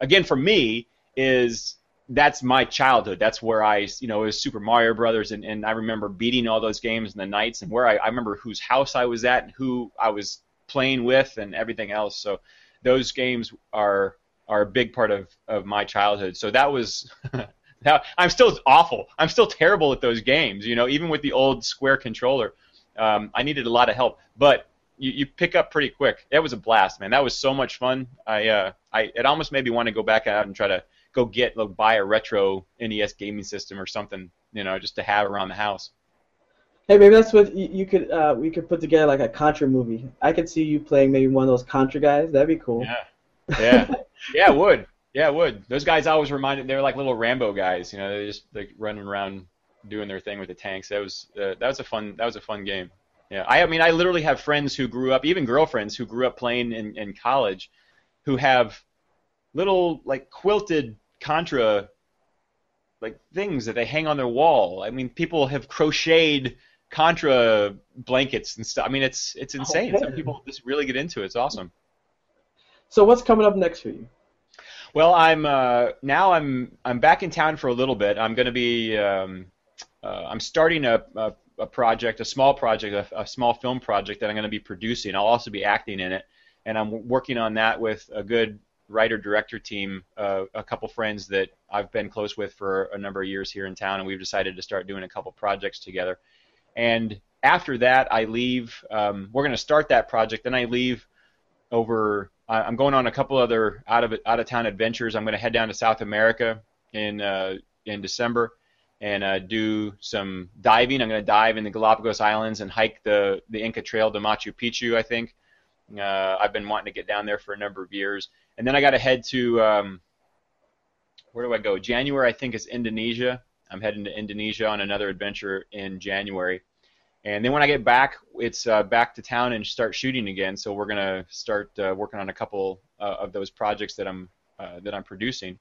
again, for me is that's my childhood. That's where I, you know, it was Super Mario Brothers, and, and I remember beating all those games in the nights, and where I, I remember whose house I was at and who I was playing with, and everything else. So those games are are a big part of, of my childhood. So that was that I'm still awful. I'm still terrible at those games. You know, even with the old square controller, um, I needed a lot of help. But you, you pick up pretty quick. It was a blast, man. That was so much fun. I uh, I it almost made me want to go back out and try to go get like, buy a retro NES gaming system or something. You know, just to have around the house. Hey, maybe that's what you, you could uh, we could put together like a Contra movie. I could see you playing maybe one of those Contra guys. That'd be cool. Yeah. Yeah. yeah, it would. Yeah, it would. Those guys always reminded they're like little Rambo guys. You know, they just like running around doing their thing with the tanks. That was uh, that was a fun that was a fun game. Yeah, I, I mean, I literally have friends who grew up, even girlfriends who grew up playing in, in college, who have little like quilted Contra like things that they hang on their wall. I mean, people have crocheted Contra blankets and stuff. I mean, it's it's insane. Some people just really get into it. It's awesome. So what's coming up next for you? Well, I'm uh, now I'm I'm back in town for a little bit. I'm going to be um, uh, I'm starting a, a, a project, a small project, a, a small film project that I'm going to be producing. I'll also be acting in it, and I'm working on that with a good writer director team, uh, a couple friends that I've been close with for a number of years here in town, and we've decided to start doing a couple projects together. And after that, I leave. Um, we're going to start that project, then I leave over. I- I'm going on a couple other out of out of town adventures. I'm going to head down to South America in uh, in December and uh, do some diving. I'm going to dive in the Galapagos Islands and hike the the Inca Trail to Machu Picchu. I think uh, I've been wanting to get down there for a number of years, and then I got to head to um, where do I go? January, I think, is Indonesia. I'm heading to Indonesia on another adventure in January. And then when I get back, it's uh, back to town and start shooting again. So we're gonna start uh, working on a couple uh, of those projects that I'm uh, that I'm producing,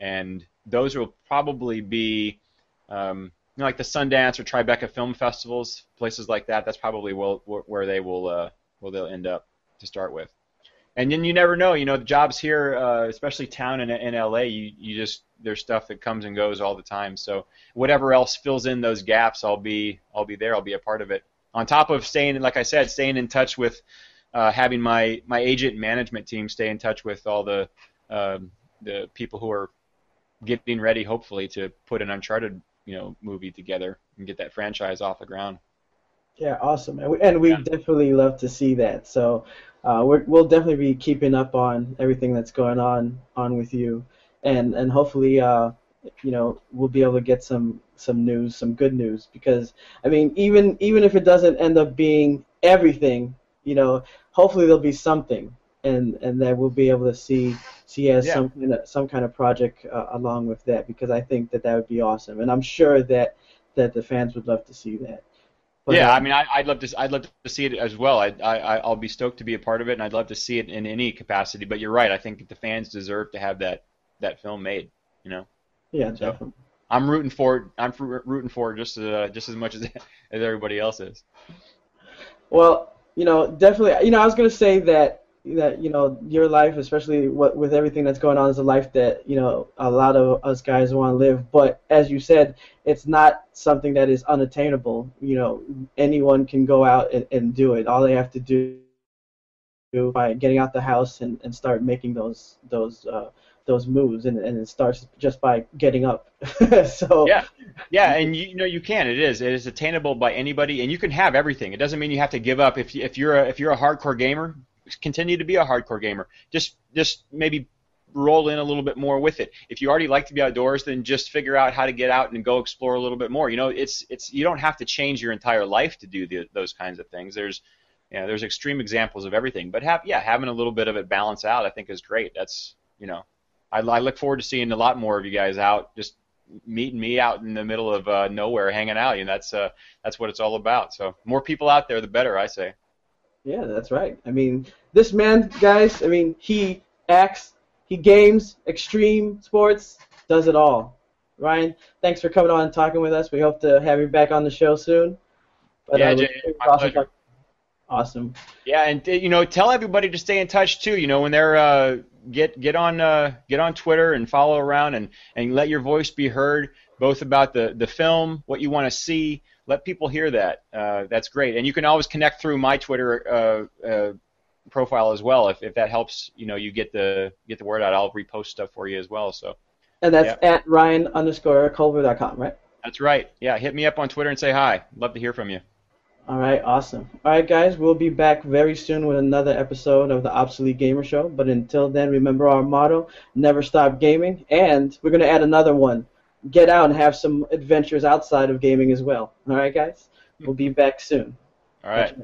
and those will probably be um, you know, like the Sundance or Tribeca film festivals, places like that. That's probably will, where they will uh, they'll end up to start with. And then you never know. You know, the jobs here, uh, especially town in, in LA, you, you just there's stuff that comes and goes all the time. So whatever else fills in those gaps, I'll be I'll be there. I'll be a part of it. On top of staying, like I said, staying in touch with uh, having my my agent and management team stay in touch with all the um, the people who are getting ready, hopefully, to put an Uncharted you know movie together and get that franchise off the ground. Yeah, awesome, and we, and we Yeah. definitely love to see that. So uh, we're, we'll definitely be keeping up on everything that's going on on with you, and and hopefully, uh, you know, we'll be able to get some some news, some good news. Because I mean, even even if it doesn't end up being everything, you know, hopefully there'll be something, and and that we'll be able to see see as Yeah. some kind of, some kind of project uh, along with that. Because I think that that would be awesome, and I'm sure that that the fans would love to see that. But, yeah, uh, I mean, I, I'd love to. I'd love to see it as well. I, I, I'll be stoked to be a part of it, and I'd love to see it in any capacity. But you're right. I think the fans deserve to have that that film made. You know, Yeah, So- definitely. I'm rooting for it. I'm rooting for it just uh, just as much as as everybody else is. Well, you know, definitely. You know, I was gonna say that that you know your life, especially what with everything that's going on, is a life that you know a lot of us guys want to live. But as you said, it's not something that is unattainable. You know, anyone can go out and, and do it. All they have to do by getting out the house and, and start making those those uh, those moves, and, and it starts just by getting up. so yeah, yeah, and you, you, know you can. It is it is attainable by anybody, and you can have everything. It doesn't mean you have to give up. If if you're a, if you're a hardcore gamer, continue to be a hardcore gamer. Just just maybe roll in a little bit more with it. If you already like to be outdoors, then just figure out how to get out and go explore a little bit more. You know, it's it's you don't have to change your entire life to do the, those kinds of things. There's yeah, there's extreme examples of everything, but have yeah, having a little bit of it balance out, I think is great. That's you know, I, I look forward to seeing a lot more of you guys out, just meeting me out in the middle of uh, nowhere, hanging out. You know, that's uh, that's what it's all about. So more people out there, the better, I say. Yeah, that's right. I mean, this man, guys. I mean, he acts, he games, extreme sports, does it all. Ryan, thanks for coming on and talking with us. We hope to have you back on the show soon. But, yeah, uh, Jay, awesome. Awesome. Yeah, and you know, tell everybody to stay in touch too. You know, when they're uh, get get on uh, get on Twitter and follow around and and let your voice be heard, both about the the film, what you want to see. Let people hear that. Uh, that's great, and you can always connect through my Twitter uh, uh, profile as well. If, if that helps, you know, you get the get the word out. I'll repost stuff for you as well. So. And that's yeah. at Ryan underscore Culver.com, right? That's right. Yeah, hit me up on Twitter and say hi. Love to hear from you. All right, awesome. All right, guys, we'll be back very soon with another episode of the Obsolete Gamer Show. But until then, remember our motto: never stop gaming. And we're gonna add another one: get out and have some adventures outside of gaming as well. All right, guys. We'll be back soon. All right.